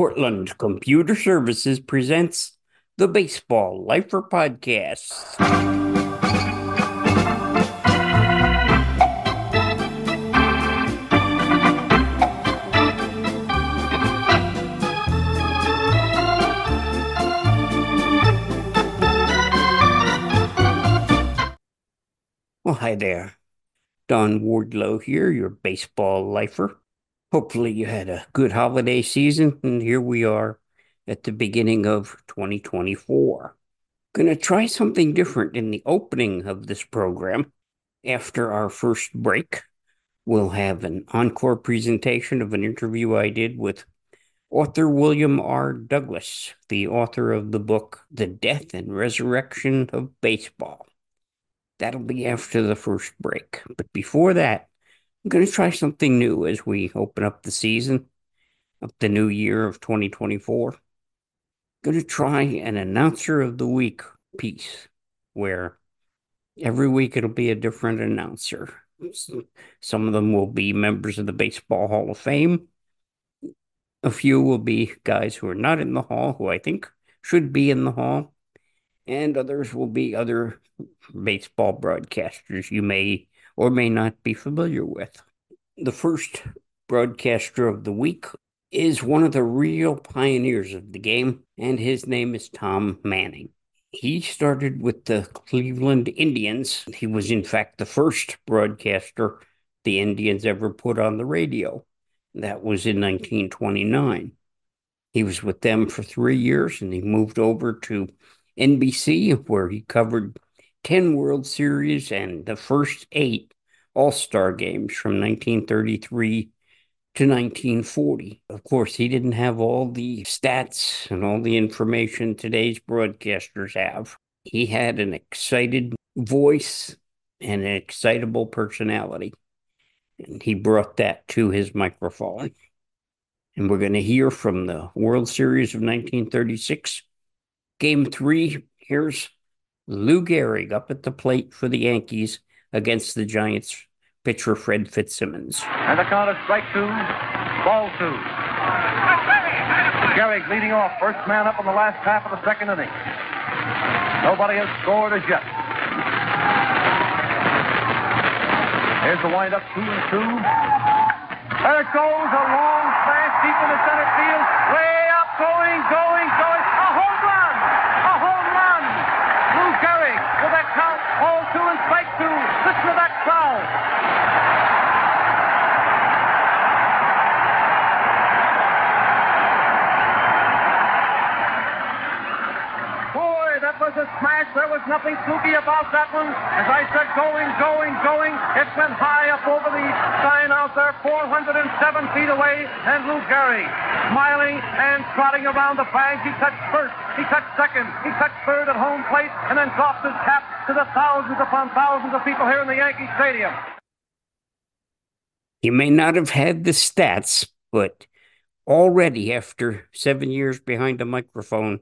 Cortland Computer Services presents the Baseball Lifer Podcast. Well, hi there. Don Wardlow here, your baseball lifer. Hopefully, you had a good holiday season, and here we are at the beginning of 2024. Going to try something different in the opening of this program. After our first break, we'll have an encore presentation of an interview I did with author William R. Douglas, the author of the book The Death and Resurrection of Baseball. That'll be after the first break. But before that, I'm going to try something new as we open up the season of the new year of 2024. I'm going to try an announcer of the week piece where every week it'll be a different announcer. Some of them will be members of the Baseball Hall of Fame. A few will be guys who are not in the Hall, who I think should be in the Hall. And others will be other baseball broadcasters you may or may not be familiar with. The first broadcaster of the week is one of the real pioneers of the game, and his name is Tom Manning. He started with the Cleveland Indians. He was, in fact, the first broadcaster the Indians ever put on the radio. That was in 1929. He was with them for three years and he moved over to NBC, where he covered 10 World Series and the first eight All Star games from 1933 to 1940. Of course, he didn't have all the stats and all the information today's broadcasters have. He had an excited voice and an excitable personality, and he brought that to his microphone. And we're going to hear from the World Series of 1936, Game Three. Here's Lou Gehrig up at the plate for the Yankees against the Giants pitcher Fred Fitzsimmons. And the count is strike two, ball two. Gehrig leading off, first man up in the last half of the second inning. Nobody has scored as yet. Here's the windup, two and two. There goes, a long smash deep in the center field, way up, going, going. There was nothing spooky about that one. As I said, going, going, going. It went high up over the sign out there, 407 feet away. And Lou Gehrig, smiling and trotting around the bag. He touched first. He touched second. He touched third at home plate and then dropped his cap to the thousands upon thousands of people here in the Yankee Stadium. He may not have had the stats, but already after seven years behind a microphone,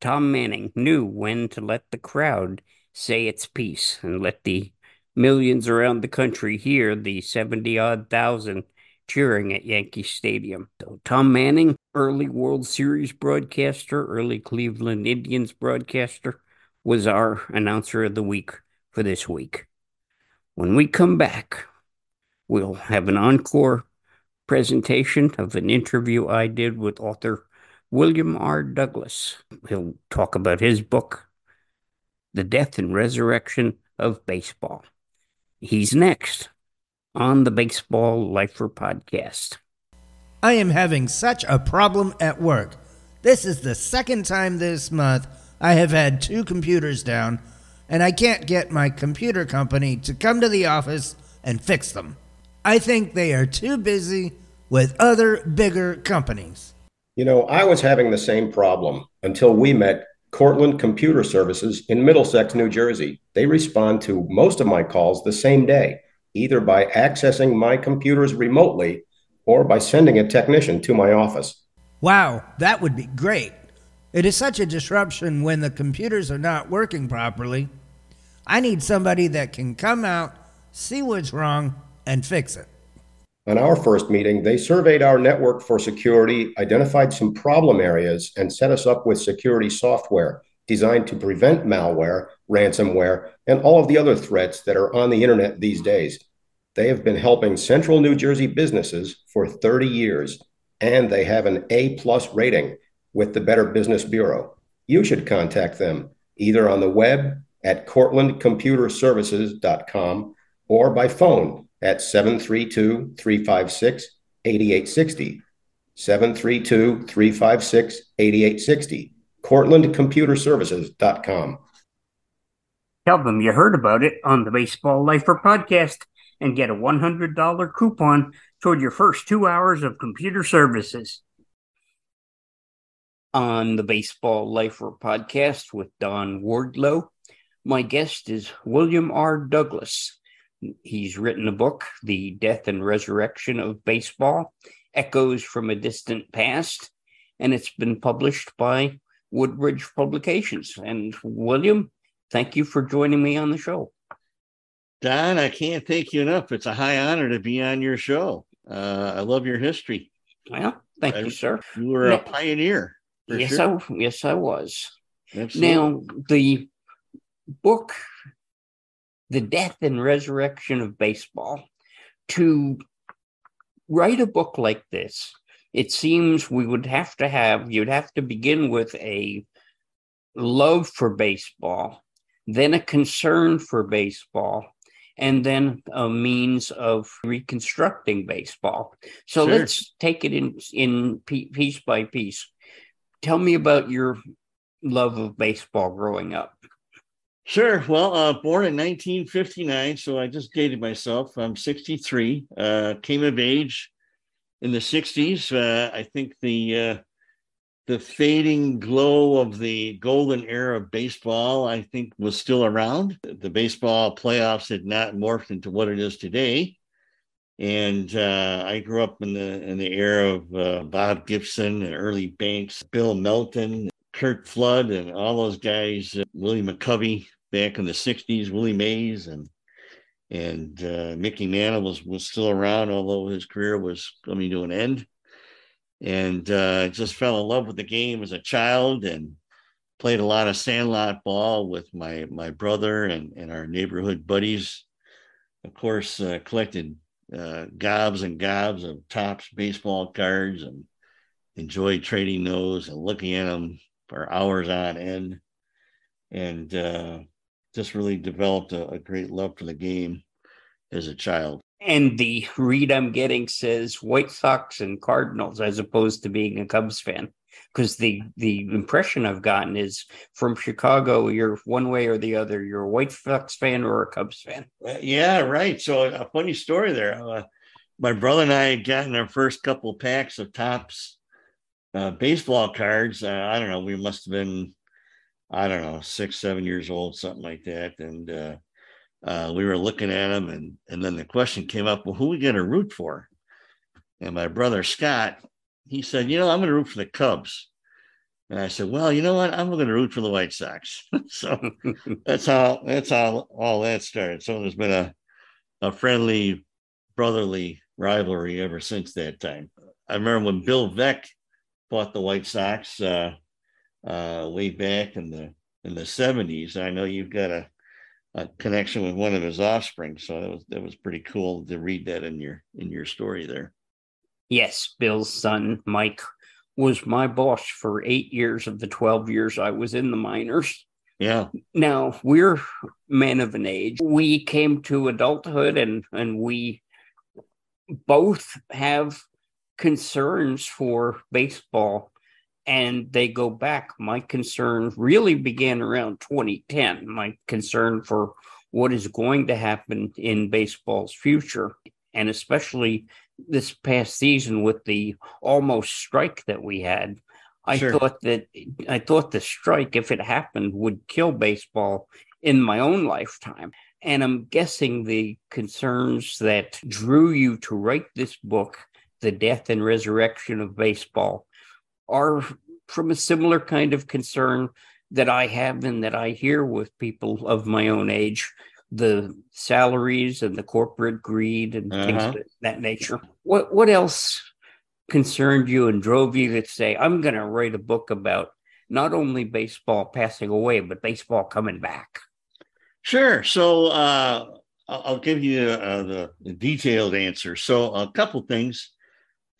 Tom Manning knew when to let the crowd say its piece and let the millions around the country hear the 70 odd thousand cheering at Yankee Stadium. So Tom Manning, early World Series broadcaster, early Cleveland Indians broadcaster, was our announcer of the week for this week. When we come back, we'll have an encore presentation of an interview I did with author William R. Douglas. He'll talk about his book, The Death and Resurrection of Baseball. He's next on the Baseball Lifer podcast. I am having such a problem at work. This is the second time this month I have had two computers down, and I can't get my computer company to come to the office and fix them. I think they are too busy with other bigger companies. You know, I was having the same problem until we met Cortland Computer Services in Middlesex, New Jersey. They respond to most of my calls the same day, either by accessing my computers remotely or by sending a technician to my office. Wow, that would be great. It is such a disruption when the computers are not working properly. I need somebody that can come out, see what's wrong, and fix it. On our first meeting, they surveyed our network for security, identified some problem areas, and set us up with security software designed to prevent malware, ransomware, and all of the other threats that are on the internet these days. They have been helping central New Jersey businesses for 30 years, and they have an A plus rating with the Better Business Bureau. You should contact them either on the web at cortlandcomputerservices.com or by phone at 732 356 8860. 732 356 8860. CortlandComputerServices.com. Tell them you heard about it on the Baseball Lifer podcast and get a $100 coupon toward your first two hours of computer services. On the Baseball Lifer podcast with Don Wardlow, my guest is William R. Douglas. He's written a book, The Death and Resurrection of Baseball Echoes from a Distant Past, and it's been published by Woodbridge Publications. And William, thank you for joining me on the show. Don, I can't thank you enough. It's a high honor to be on your show. Uh, I love your history. Well, thank I, you, sir. You were now, a pioneer. Yes, sure. I yes, I was. Absolutely. Now the book, The Death and Resurrection of Baseball, to write a book like this, it seems we would have to have, you'd have to begin with a love for baseball, then a concern for baseball, and then a means of reconstructing baseball. So sure. let's take it in in piece by piece. Tell me about your love of baseball growing up. Sure. Well, uh, born in 1959, so I just dated myself. I'm 63. Uh, came of age in the 60s. Uh, I think the uh, the fading glow of the golden era of baseball, I think, was still around. The baseball playoffs had not morphed into what it is today. And uh, I grew up in the in the era of uh, Bob Gibson and Ernie Banks, Bill Melton, Curt Flood, and all those guys. Uh, Willie McCovey back in the '60s, Willie Mays, and and uh, Mickey Mantle was was still around, although his career was coming to an end. And uh, just fell in love with the game as a child, and played a lot of sandlot ball with my my brother and and our neighborhood buddies. Of course, uh, collected uh, gobs and gobs of Topps baseball cards, and enjoyed trading those and looking at them for hours on end. And uh, just really developed a, a great love for the game as a child. And the read I'm getting says White Sox and Cardinals as opposed to being a Cubs fan. Because the the impression I've gotten is from Chicago, you're one way or the other. You're a White Sox fan or a Cubs fan. Uh, yeah, right. So a funny story there. Uh, my brother and I had gotten our first couple packs of Topps uh, baseball cards. Uh, I don't know. We must have been I don't know, six, seven years old, something like that. And uh, uh, we were looking at them, and and then the question came up, well, who we going to root for? And my brother Scott, he said, you know, I'm going to root for the Cubs. And I said, well, you know what? I'm going to root for the White Sox. so that's how that's how all that started. So there's been a a friendly, brotherly rivalry ever since that time. I remember when Bill Veeck bought the White Sox. Uh, uh, way back in the in the 70s. I know you've got a, a connection with one of his offspring, so that was that was pretty cool to read that in your in your story there. Yes, Bill's son Mike was my boss for eight years of the 12 years I was in the minors. Yeah. Now we're men of an age. We came to adulthood and and we both have concerns for baseball and they go back. My concern really began around 2010. My concern for what is going to happen in baseball's future, and especially this past season with the almost strike that we had. I sure. thought that I thought the strike, if it happened, would kill baseball in my own lifetime. And I'm guessing the concerns that drew you to write this book, The Death and Resurrection of Baseball, are from a similar kind of concern that I have and that I hear with people of my own age the salaries and the corporate greed and things Uh-huh. of that nature. What what else concerned you and drove you to say, I'm going to write a book about not only baseball passing away, but baseball coming back? Sure. So uh, I'll give you uh, the detailed answer. So a couple things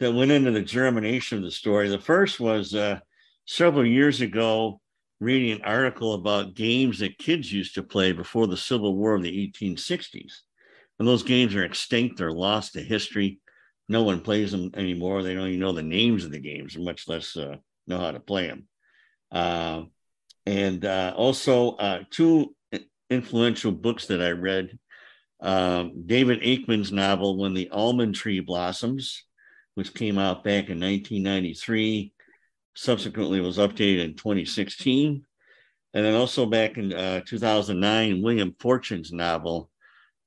that went into the germination of the story. The first was uh, several years ago, reading an article about games that kids used to play before the Civil War of the 1860s. And those games are extinct, they're lost to history. No one plays them anymore. They don't even know the names of the games, much less uh, know how to play them. Uh, and also, uh, two influential books that I read um, David Aikman's novel, When the Almond Tree Blossoms, which came out back in 1993, subsequently was updated in 2016. And then also back in uh, 2009, William Forstchen's novel,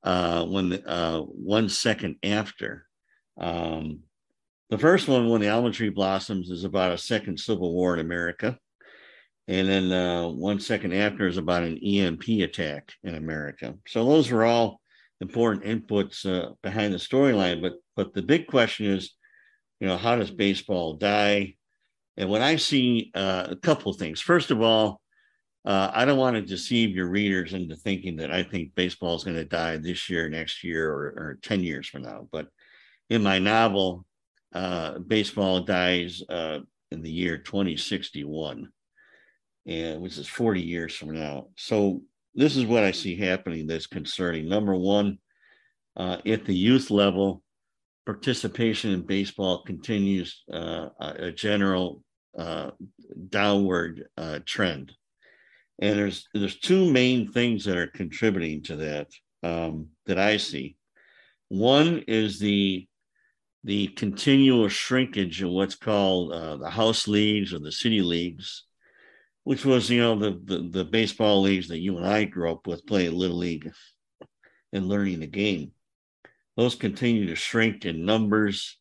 uh, when the, uh, One Second After. Um, the first one, When the Almond Tree Blossoms, is about a second civil war in America. And then uh, One Second After is about an EMP attack in America. So those were all important inputs uh, behind the storyline. But but the big question is, you know, how does baseball die? And when I see uh, a couple things, first of all, uh, I don't want to deceive your readers into thinking that I think baseball is going to die this year, next year, or, or 10 years from now. But in my novel, uh, baseball dies uh, in the year 2061, and which is 40 years from now. So this is what I see happening that's concerning. Number one, uh, at the youth level, participation in baseball continues uh, a general uh, downward uh, trend. And there's there's two main things that are contributing to that um, that I see. One is the the continual shrinkage of what's called uh, the house leagues or the city leagues, which was you know the, the the baseball leagues that you and I grew up with playing little league and learning the game. Those continue to shrink in numbers.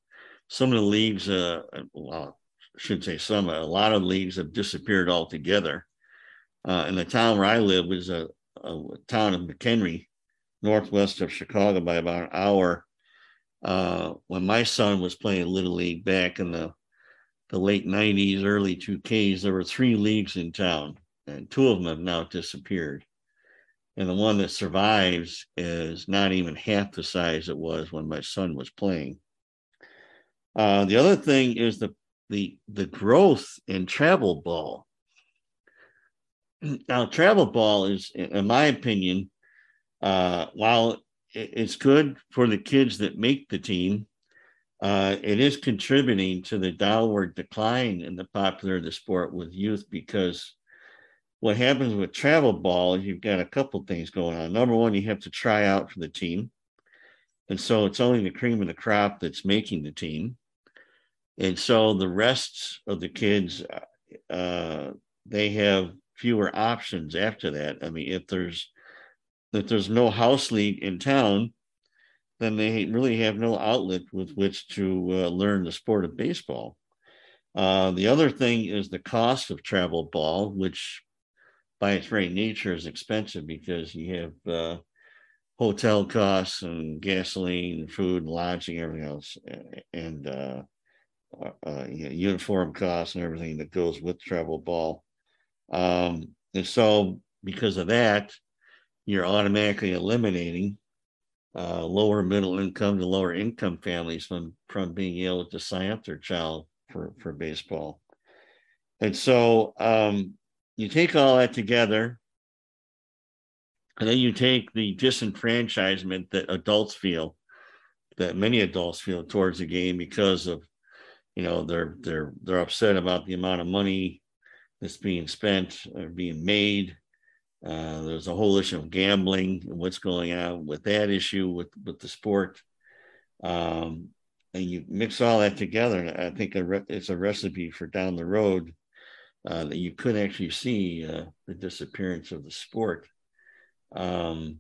Some of the leagues, uh, well, I should say some, a lot of leagues have disappeared altogether. Uh, and the town where I live was a, a town of McHenry, northwest of Chicago by about an hour. Uh, when my son was playing Little League back in the, the late 90s, early 2Ks, there were three leagues in town, and two of them have now disappeared. And the one that survives is not even half the size it was when my son was playing. Uh, the other thing is the the the growth in travel ball. Now, travel ball is, in my opinion, uh, while it's good for the kids that make the team, uh, it is contributing to the downward decline in the popularity of the sport with youth because what happens with travel ball is you've got a couple things going on. Number one, you have to try out for the team. And so it's only the cream of the crop that's making the team. And so the rest of the kids, uh, they have fewer options after that. I mean, if there's if there's no house league in town, then they really have no outlet with which to uh, learn the sport of baseball. Uh, the other thing is the cost of travel ball, which by its very nature is expensive because you have uh, hotel costs and gasoline, food, and lodging, everything else, and uh, uh, uniform costs and everything that goes with travel ball. Um, and so, because of that, you're automatically eliminating uh, lower middle income to lower income families from from being able to sign up their child for for baseball. And so, um, you take all that together, and then you take the disenfranchisement that adults feel, that many adults feel towards the game because of, you know, they're they're they're upset about the amount of money that's being spent or being made. Uh, there's a whole issue of gambling and what's going on with that issue with with the sport. Um, and you mix all that together, and I think a re- it's a recipe for down the road uh, that you could actually see uh, the disappearance of the sport. Um,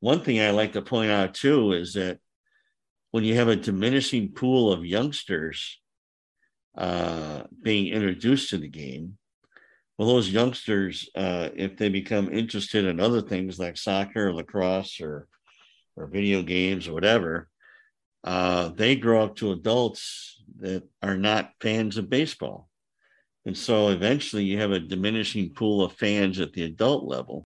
one thing I like to point out too is that when you have a diminishing pool of youngsters uh, being introduced to the game, well, those youngsters, uh, if they become interested in other things like soccer, or lacrosse, or or video games or whatever, uh, they grow up to adults that are not fans of baseball. And so eventually you have a diminishing pool of fans at the adult level.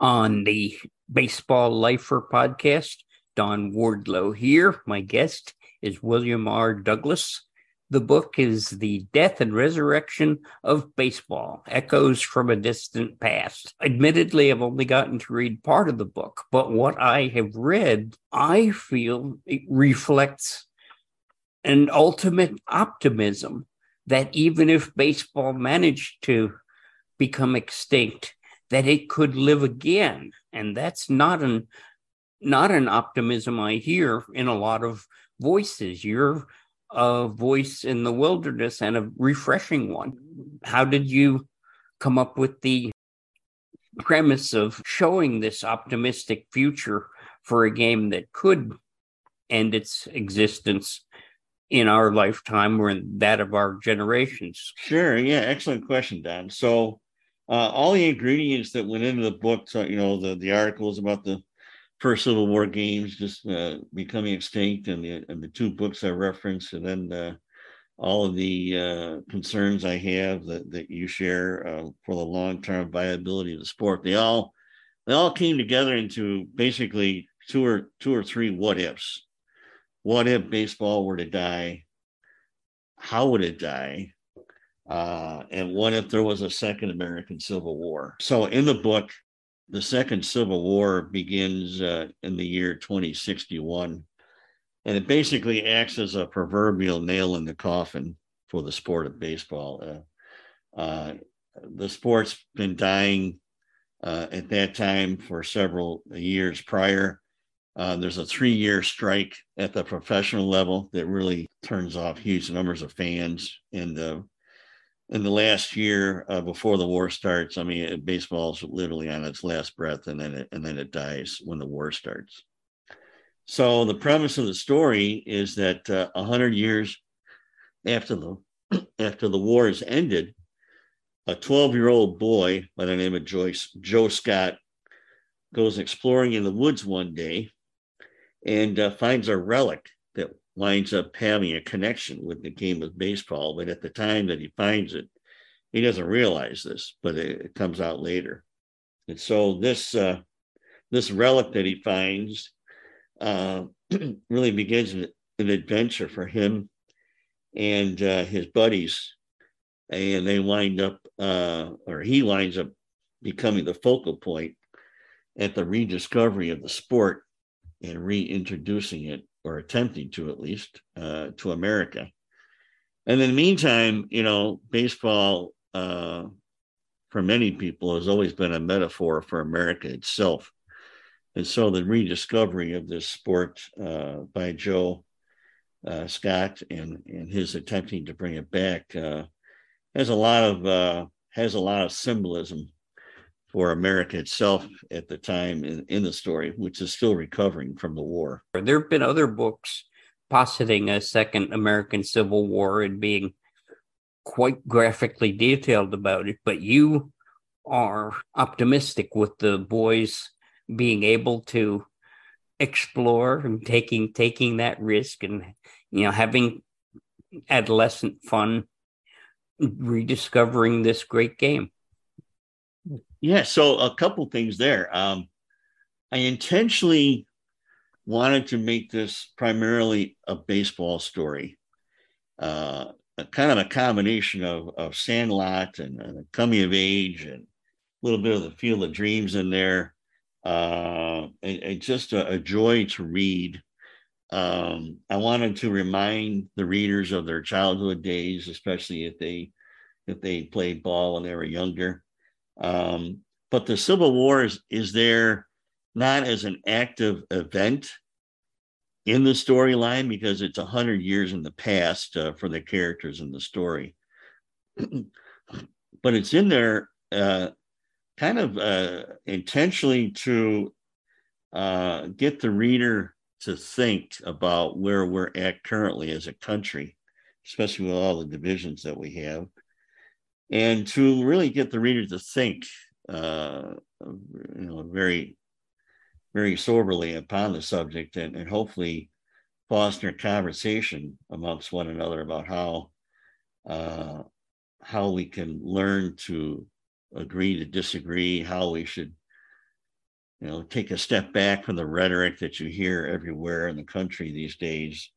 On the Baseball Lifer podcast, Don Wardlow here. My guest is William R. Douglas. The book is The Death and Resurrection of Baseball Echoes from a Distant Past. Admittedly, I've only gotten to read part of the book, but what I have read, I feel it reflects an ultimate optimism that even if baseball managed to become extinct, that it could live again. And that's not an not an optimism I hear in a lot of voices. You're a voice in the wilderness and a refreshing one. How did you come up with the premise of showing this optimistic future for a game that could end its existence in our lifetime or in that of our generations? Sure. Yeah. Excellent question, Don. So, uh, all the ingredients that went into the book, so, you know, the, the articles about the first Civil War games just uh, becoming extinct, and the and the two books I referenced, and then uh, all of the uh, concerns I have that that you share uh, for the long term viability of the sport. They all they all came together into basically two or two or three what ifs. What if baseball were to die? How would it die? Uh, and what if there was a second American Civil War? So in the book, the second Civil War begins uh, in the year 2061, and it basically acts as a proverbial nail in the coffin for the sport of baseball. Uh, uh, the sport's been dying uh, at that time for several years prior. Uh, there's a three year strike at the professional level that really turns off huge numbers of fans. And uh, in the last year uh, before the war starts, I mean, baseball's literally on its last breath, and then it, and then it dies when the war starts. So the premise of the story is that uh, a uh, hundred years after the after the war is ended, a 12 year old boy by the name of Joyce Joe Scott goes exploring in the woods one day and uh, finds a relic that winds up having a connection with the game of baseball. But at the time that he finds it, he doesn't realize this, but it, it comes out later. And so this uh, this relic that he finds uh, really begins an, an, adventure for him and uh, his buddies, and they wind up, uh, or he winds up becoming the focal point at the rediscovery of the sport and reintroducing it or attempting to at least uh, to America. And in the meantime, you know, baseball uh, for many people has always been a metaphor for America itself. And so the rediscovery of this sport uh, by Joe uh, Scott and, and his attempting to bring it back uh, has a lot of uh, has a lot of symbolism for America itself at the time in, in the story, which is still recovering from the war. There have been other books positing a second American Civil War and being quite graphically detailed about it, but you are optimistic with the boys being able to explore and taking taking that risk and you know having adolescent fun rediscovering this great game yeah, so a couple things there. Um, I intentionally wanted to make this primarily a baseball story, uh, a kind of a combination of, of Sandlot and, and coming of age and a little bit of the Field of Dreams in there, uh, and, and just a, a, joy to read. Um, I wanted to remind the readers of their childhood days, especially if they if they played ball when they were younger. Um, but the Civil War is, is there not as an active event in the storyline because it's a hundred years in the past uh, for the characters in the story, but it's in there uh, kind of uh, intentionally to uh, get the reader to think about where we're at currently as a country, especially with all the divisions that we have and to really get the reader to think, uh, you know, very, very soberly upon the subject, and, and hopefully foster conversation amongst one another about how uh, how we can learn to agree to disagree, how we should you know take a step back from the rhetoric that you hear everywhere in the country these days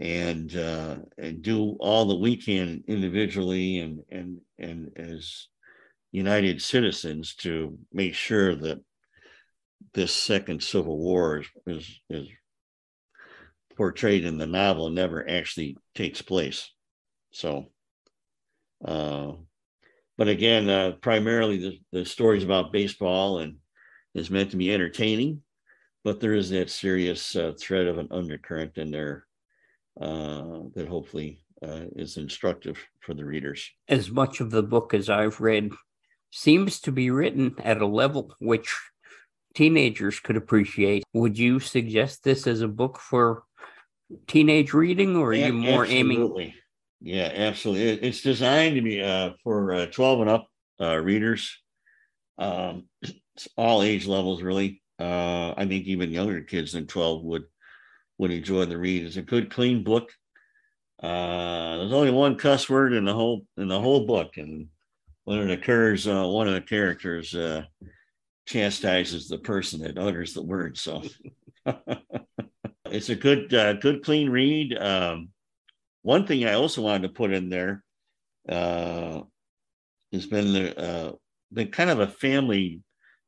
and uh, and do all that we can individually and and and as united citizens to make sure that this second civil war is is, is portrayed in the novel never actually takes place. So uh, but again uh, primarily the, the stories about baseball and is meant to be entertaining but there is that serious uh, thread of an undercurrent in there uh, that hopefully uh, is instructive for the readers. As much of the book as I've read seems to be written at a level which teenagers could appreciate. Would you suggest this as a book for teenage reading, or are you more absolutely. aiming? Yeah, absolutely. It's designed to be uh, for uh, 12 and up uh, readers, um, all age levels, really. Uh, I think even younger kids than 12 would would enjoy the read. It's a good, clean book. Uh, there's only one cuss word in the whole in the whole book, and when it occurs, uh, one of the characters uh, chastises the person that utters the word. So it's a good, uh, good, clean read. Um, one thing I also wanted to put in there uh, has been the uh, been kind of a family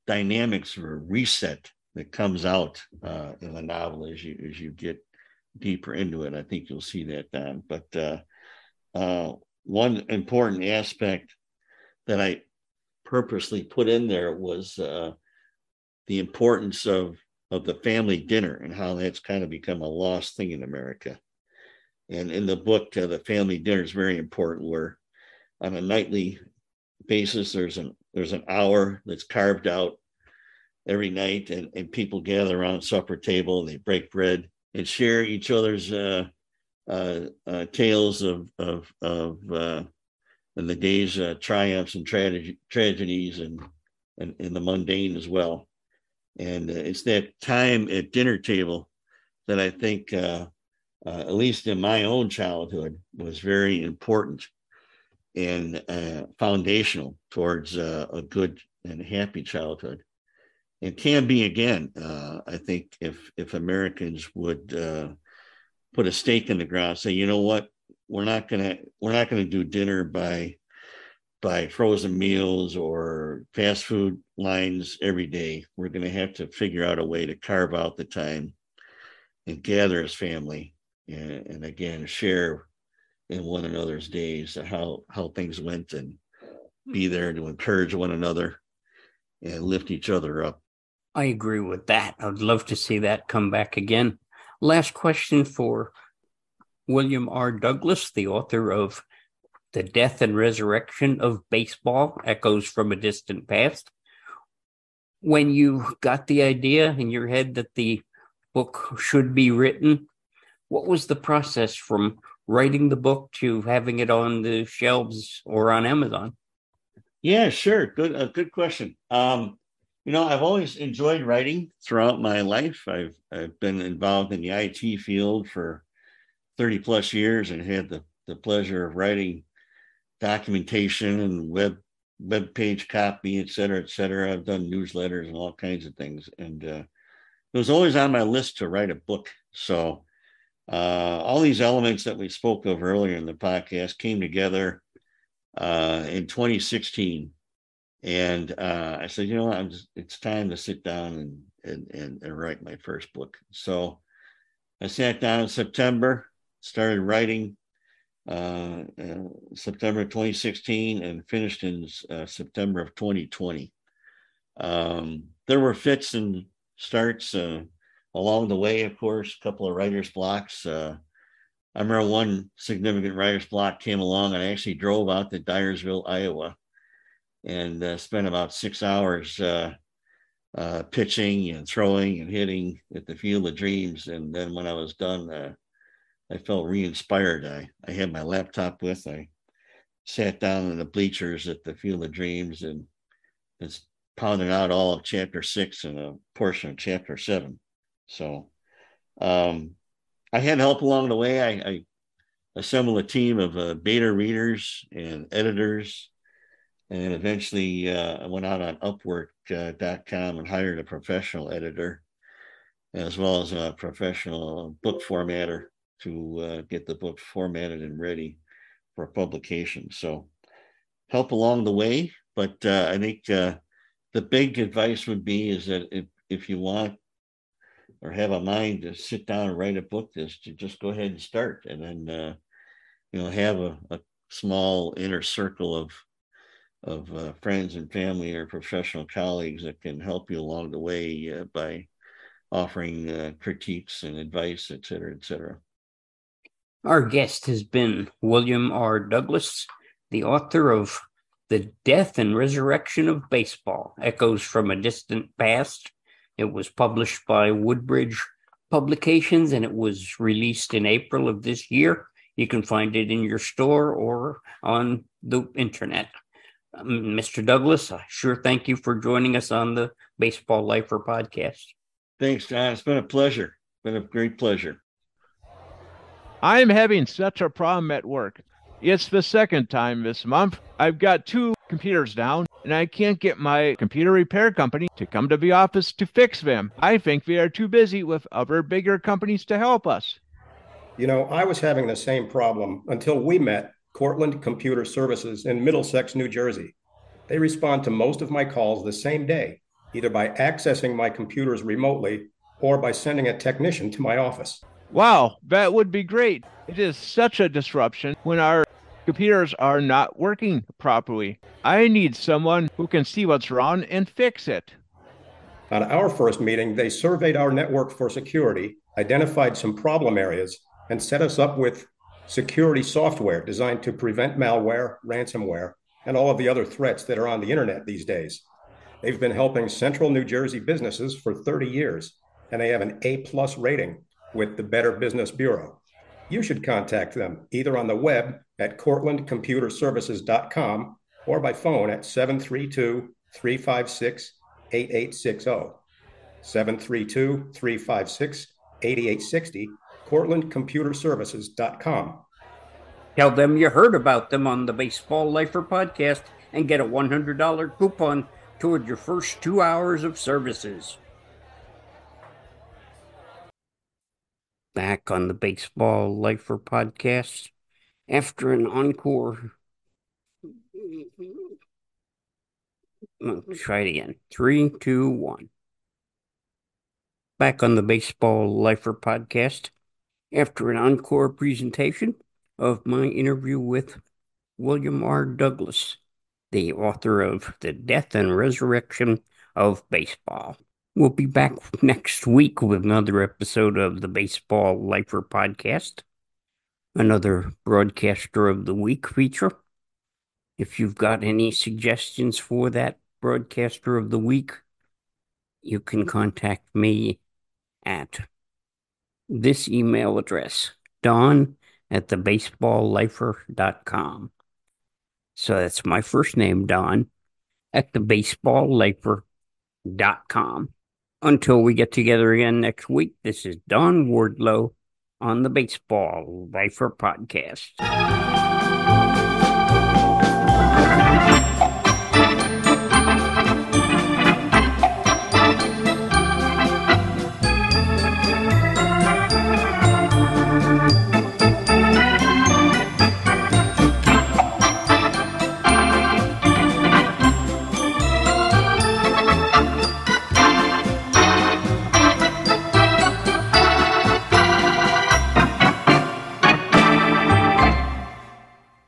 dynamics or reset that comes out uh, in the novel as you as you get deeper into it. I think you'll see that, Don. But uh, uh, one important aspect that I purposely put in there was uh, the importance of of the family dinner and how that's kind of become a lost thing in America. And in the book, uh, the family dinner is very important. Where on a nightly basis, there's an there's an hour that's carved out every night and, and people gather around supper table they break bread and share each other's uh, uh, uh, tales of of of uh, the day's uh, triumphs and tragedy, tragedies and, and and the mundane as well. And uh, it's that time at dinner table that I think, at least in my own childhood, was very important and foundational towards a good and happy childhood it can be again. Uh, I think if if Americans would uh, put a stake in the ground, say, you know what, we're not gonna we're not gonna do dinner by by frozen meals or fast food lines every day. We're gonna have to figure out a way to carve out the time and gather as family and, and again share in one another's days how how things went and be there to encourage one another and lift each other up I agree with that. I'd love to see that come back again. Last question for William R. Douglas, the author of The Death and Resurrection of Baseball Echoes from a Distant Past. When you got the idea in your head that the book should be written, what was the process from writing the book to having it on the shelves or on Amazon? Yeah, sure. Good, uh, good question. Um, you know, I've always enjoyed writing throughout my life. I've I've been involved in the IT field for 30 plus years and had the, the pleasure of writing documentation and web web page copy, et cetera, et cetera. I've done newsletters and all kinds of things. And uh, it was always on my list to write a book. So uh, all these elements that we spoke of earlier in the podcast came together uh, in 2016 and uh, I said, you know, I'm just, it's time to sit down and, and, and, and write my first book. So I sat down in September, started writing uh, uh, September 2016 and finished in uh, September of 2020. Um, there were fits and starts uh, along the way, of course, a couple of writer's blocks. Uh, I remember one significant writer's block came along and I actually drove out to Dyersville, Iowa and uh, spent about six hours uh, uh, pitching and throwing and hitting at the Field of Dreams. And then when I was done, uh, I felt re-inspired. I, I had my laptop with. I sat down in the bleachers at the Field of Dreams and is pounding out all of chapter six and a portion of chapter seven. So um, I had help along the way. I, I assembled a team of uh, beta readers and editors, and eventually uh, I went out on Upwork.com uh, and hired a professional editor, as well as a professional book formatter to uh, get the book formatted and ready for publication. So help along the way, but uh, I think the big advice would be is that if, if you want or have a mind to sit down and write a book, is to just go ahead and start, and then uh, you know have a, a small inner circle of of uh, friends and family or professional colleagues that can help you along the way uh, by offering uh, critiques and advice, et cetera, et cetera. Our guest has been William R. Douglas, the author of The Death and Resurrection of Baseball Echoes from a Distant Past. It was published by Woodbridge Publications and it was released in April of this year. You can find it in your store or on the internet. Mr. Douglas, I sure thank you for joining us on the Baseball Lifer podcast. Thanks, John. It's been a pleasure. Been a great pleasure. I'm having such a problem at work. It's the second time this month. I've got two computers down and I can't get my computer repair company to come to the office to fix them. I think they are too busy with other bigger companies to help us. You know, I was having the same problem until we met Cortland Computer Services in Middlesex, New Jersey. They respond to most of my calls the same day, either by accessing my computers remotely or by sending a technician to my office. Wow, that would be great. It is such a disruption when our computers are not working properly. I need someone who can see what's wrong and fix it. At our first meeting, they surveyed our network for security, identified some problem areas, and set us up with security software designed to prevent malware, ransomware, and all of the other threats that are on the internet these days. They've been helping central New Jersey businesses for 30 years, and they have an A plus rating with the Better Business Bureau. You should contact them either on the web at cortlandcomputerservices.com or by phone at 732 356 8860. 732 356 8860, cortlandcomputerservices.com. Tell them you heard about them on the Baseball Lifer podcast and get a $100 coupon toward your first two hours of services. back on the Baseball Lifer podcast after an encore. Let's try it again. Three, two, one. Back on the Baseball Lifer podcast after an encore presentation of my interview with William R. Douglas, the author of The Death and Resurrection of Baseball. We'll be back next week with another episode of the Baseball Lifer podcast, another Broadcaster of the Week feature. If you've got any suggestions for that Broadcaster of the Week, you can contact me at this email address, don at thebaseballlifer.com. So that's my first name, Don, at thebaseballlifer.com. Until we get together again next week, this is Don Wardlow on the Baseball Lifer Podcast.